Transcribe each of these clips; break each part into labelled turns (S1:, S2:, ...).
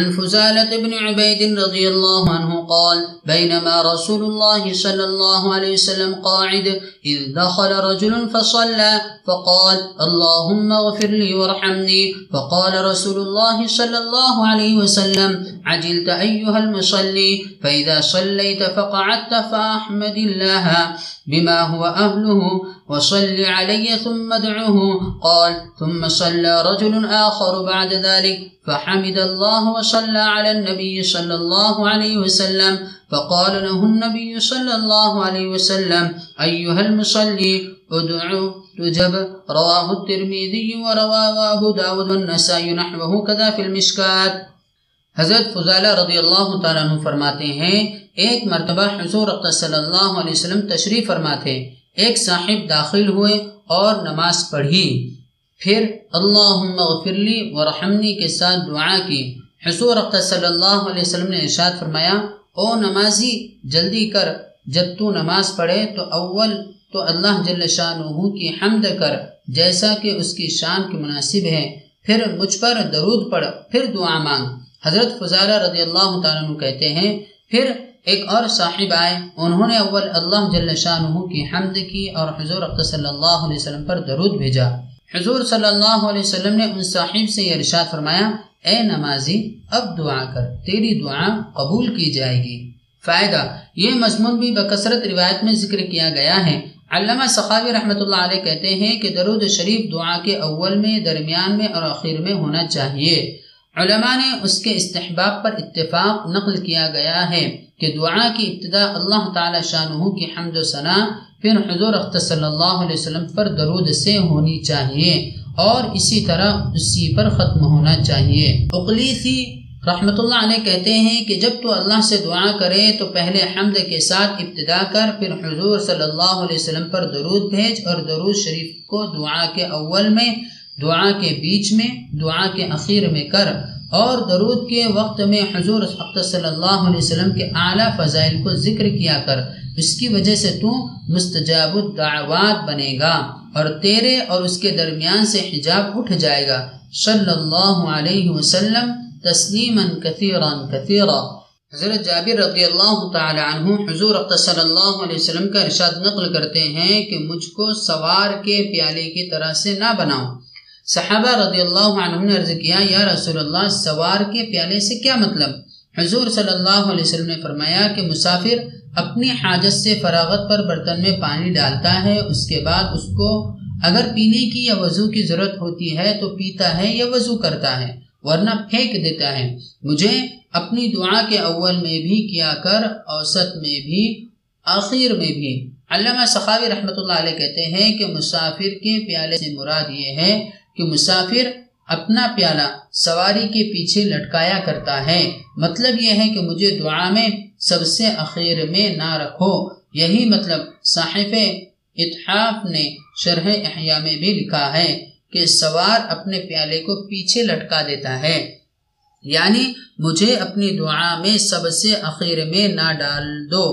S1: عن فزالة بن عبيد رضي الله عنه قال بينما رسول الله صلى الله عليه وسلم قاعد إذ دخل رجل فصلى فقال اللهم اغفر لي وارحمني. فقال رسول الله صلى الله عليه وسلم عجلت أيها المصلي فإذا صليت فقعدت فأحمد الله. بما هو أهله وصل علي ثم ادعه قال ثم صلى رجل آخر بعد ذلك فحمد الله وصلى على النبي صلى الله عليه وسلم فقال له النبي صلى الله عليه وسلم أيها المصلي ادعو تجب رواه الترمذي ورواه أبو داود والنسائي نحوه كذا في المشكات. حضرت فضالہ رضی اللہ تعالیٰ عنہ فرماتے ہیں، ایک مرتبہ حضور صلی اللہ علیہ وسلم تشریف فرماتے، ایک صاحب داخل ہوئے اور نماز پڑھی۔ پھر اللہ لی ورحمنی کے ساتھ دعا کی۔ حضور صلی اللہ علیہ وسلم نے ارشاد فرمایا، او نمازی، جلدی کر، جب تو نماز پڑھے تو اول تو اللہ جل شاہ کی حمد کر، جیسا کہ اس کی شان کے مناسب ہے۔ پھر مجھ پر درود پڑھ، پھر دعا مانگ۔ حضرت فضالہ رضی اللہ تعالیٰ عنہ کہتے ہیں، پھر ایک اور صاحب آئے، انہوں نے اول اللہ جل شاہ کی حمد کی اور حضور صلی اللہ علیہ وسلم پر درود بھیجا۔ حضور صلی اللہ علیہ وسلم نے ان صاحب سے یہ ارشاد فرمایا، اے نمازی، اب دعا کر، تیری دعا قبول کی جائے گی۔ فائدہ، یہ مضمون بھی بکثرت روایت میں ذکر کیا گیا ہے۔ علامہ سخاوی رحمۃ اللہ علیہ کہتے ہیں کہ درود شریف دعا کے اول میں، درمیان میں اور آخر میں ہونا چاہیے۔ علماء نے اس کے استحباب پر اتفاق نقل کیا گیا ہے کہ دعا کی ابتدا اللہ تعالی شاہ کی حمد و ثناء پھر حضور صلی اللہ علیہ وسلم پر درود سے ہونی چاہیے اور اسی طرح اسی پر ختم ہونا چاہیے۔ اقلیسی رحمۃ اللہ علیہ کہتے ہیں کہ جب تو اللہ سے دعا کرے تو پہلے حمد کے ساتھ ابتدا کر، پھر حضور صلی اللہ علیہ وسلم پر درود بھیج اور درود شریف کو دعا کے اول میں دعا کے بیچ میں، دعا کے اخیر میں کر اور درود کے وقت میں حضور صلی اللہ علیہ وسلم کے اعلیٰ فضائل کو ذکر کیا کر، اس کی وجہ سے تو مستجاب الدعوات بنے گا اور تیرے اور اس کے درمیان سے حجاب اٹھ جائے گا۔ صلی اللہ علیہ وسلم تسلیما کثیرا کثیرا۔ حضرت جابر رضی اللہ تعالی عنہ حضور صلی اللہ علیہ وسلم کا ارشاد نقل کرتے ہیں کہ مجھ کو سوار کے پیالے کی طرح سے نہ بناؤ۔ صحابہ رضی اللہ عنہ نے عرض کیا، یا رسول اللہ سوار کے پیالے سے کیا مطلب؟ حضور صلی اللہ علیہ وسلم نے فرمایا کہ مسافر اپنی حاجت سے فراغت پر برتن میں پانی ڈالتا ہے، اس کے بعد اس کو اگر پینے کی یا وضو کی ضرورت ہوتی ہے تو پیتا ہے یا وضو کرتا ہے، ورنہ پھینک دیتا ہے۔ مجھے اپنی دعا کے اول میں بھی کیا کر، اوسط میں بھی، آخر میں بھی۔ علامہ سخاوی رحمۃ اللہ علیہ کہتے ہیں کہ مسافر کے پیالے سے مراد یہ ہے کہ مسافر اپنا پیالہ سواری کے پیچھے لٹکایا کرتا ہے۔ مطلب یہ ہے کہ مجھے دعا میں سب سے اخیر میں نہ رکھو۔ یہی مطلب صاحب اتحاف نے شرح احیاء میں بھی لکھا ہے کہ سوار اپنے پیالے کو پیچھے لٹکا دیتا ہے۔ یعنی مجھے اپنی دعا میں سب سے اخیر میں نہ ڈال دو۔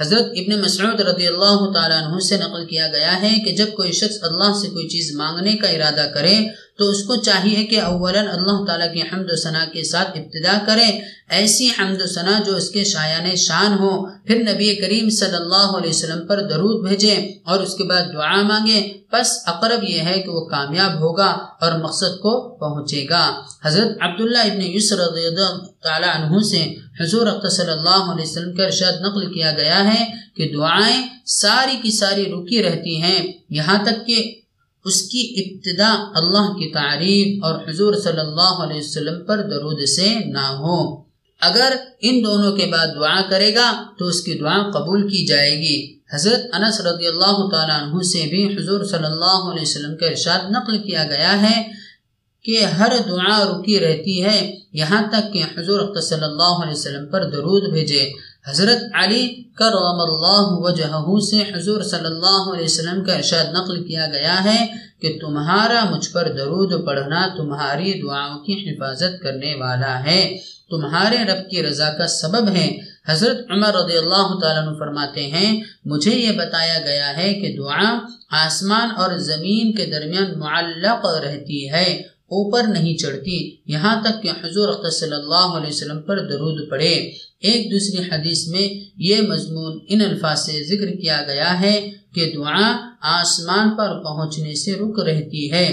S1: حضرت ابن مسعود رضی اللہ تعالیٰ عنہ سے نقل کیا گیا ہے کہ جب کوئی شخص اللہ سے کوئی چیز مانگنے کا ارادہ کرے تو اس کو چاہیے کہ اولا اللہ تعالیٰ کی حمد و ثناء کے ساتھ ابتدا کرے۔ ایسی حمد و ثناء جو اس کے شایان شان ہو، پھر نبی کریم صلی اللہ علیہ وسلم پر درود بھیجے اور اس کے بعد دعا مانگے بس اقرب یہ ہے کہ وہ کامیاب ہوگا اور مقصد کو پہنچے گا۔ حضرت عبداللہ ابن یسر رضی اللہ تعالیٰ عنہ سے حضور صلی اللہ علیہ وسلم کا ارشاد نقل کیا گیا ہے کہ دعائیں ساری کی ساری رکی رہتی ہیں یہاں تک کہ اس کی ابتدا اللہ کی تعریف اور حضور صلی اللہ علیہ وسلم پر درود سے نہ ہو۔ اگر ان دونوں کے بعد دعا کرے گا تو اس کی دعا قبول کی جائے گی۔ حضرت انس رضی اللہ تعالیٰ عنہ سے بھی حضور صلی اللہ علیہ وسلم کا ارشاد نقل کیا گیا ہے کہ ہر دعا رکی رہتی ہے، یہاں تک کہ حضور صلی اللہ علیہ وسلم پر درود بھیجے۔ حضرت علی کرم اللہ وجہہ سے حضور صلی اللہ علیہ وسلم کا ارشاد نقل کیا گیا ہے کہ تمہارا مجھ پر درود پڑھنا تمہاری دعاؤں کی حفاظت کرنے والا ہے۔ تمہارے رب کی رضا کا سبب ہے۔ حضرت عمر رضی اللہ تعالیٰ عنہ فرماتے ہیں، مجھے یہ بتایا گیا ہے کہ دعا آسمان اور زمین کے درمیان معلق رہتی ہے۔ اوپر نہیں چڑھتی۔ یہاں تک کہ حضور صلی اللہ علیہ وسلم پر درود پڑے۔ ایک دوسری حدیث میں یہ مضمون ان الفاظ سے ذکر کیا گیا ہے کہ دعا آسمان پر پہنچنے سے رک رہتی ہے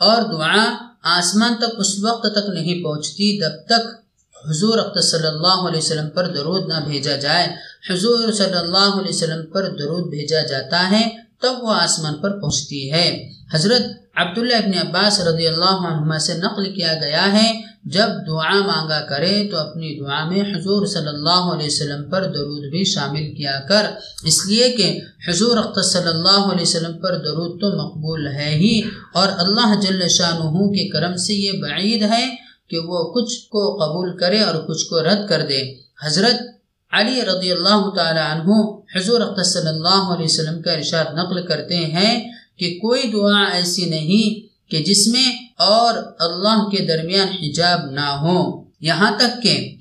S1: اور دعا آسمان تک اس وقت تک نہیں پہنچتی جب تک حضور صلی اللہ علیہ وسلم پر درود نہ بھیجا جائے، حضور صلی اللہ علیہ وسلم پر درود بھیجا جاتا ہے، تب وہ آسمان پر پہنچتی ہے۔ حضرت عبداللہ ابن عباس رضی اللہ عنہ سے نقل کیا گیا ہے، جب دعا مانگا کرے تو اپنی دعا میں حضور صلی اللہ علیہ وسلم پر درود بھی شامل کیا کر۔ اس لیے کہ حضور صلی اللہ علیہ وسلم پر درود تو مقبول ہے ہی، اور اللہ جل شاہ کے کرم سے یہ بعید ہے۔ کہ وہ کچھ کو قبول کرے اور کچھ کو رد کر دے۔ حضرت علی رضی اللہ تعالی عنہ حضور صلی اللہ علیہ وسلم کا ارشاد نقل کرتے ہیں کہ کوئی دعا ایسی نہیں کہ جس میں اور اللہ کے درمیان حجاب نہ ہو۔ یہاں تک کہ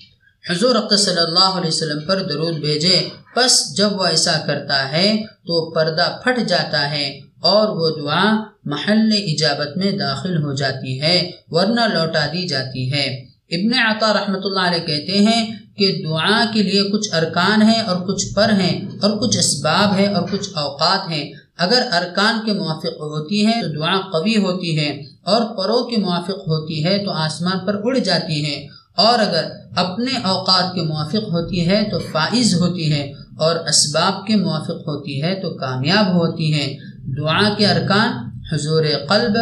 S1: حضور صلی اللہ علیہ وسلم پر درود بھیجے، پس جب وہ ایسا کرتا ہے تو پردہ پھٹ جاتا ہے۔ اور وہ دعا محل اجابت میں داخل ہو جاتی ہے، ورنہ لوٹا دی جاتی ہے۔ ابن عطا رحمۃ اللہ علیہ کہتے ہیں کہ دعا کے لیے کچھ ارکان ہیں اور کچھ پر ہیں اور کچھ اسباب ہیں اور کچھ اوقات ہیں۔ اگر ارکان کے موافق ہوتی ہے تو دعا قوی ہوتی ہے اور پرو کے موافق ہوتی ہے تو آسمان پر اڑ جاتی ہے۔ اور اگر اپنے اوقات کے موافق ہوتی ہے تو فائز ہوتی ہے اور اسباب کے موافق ہوتی ہے تو کامیاب ہوتی ہے۔ دعا کے ارکان، حضور قلب،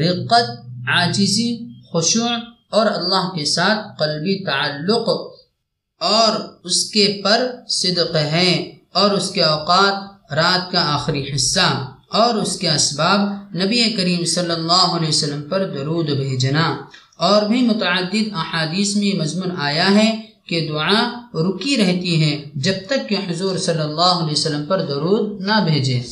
S1: رقت، عاجزی، خشوع اور اللہ کے ساتھ قلبی تعلق اور اس کے پر صدق ہیں اور اس کے اوقات رات کا آخری حصہ اور اس کے اسباب نبی کریم صلی اللہ علیہ وسلم پر درود بھیجنا۔ اور بھی متعدد احادیث میں مضمون آیا ہے کہ دعا رکی رہتی ہے جب تک کہ حضور صلی اللہ علیہ وسلم پر درود نہ بھیجے۔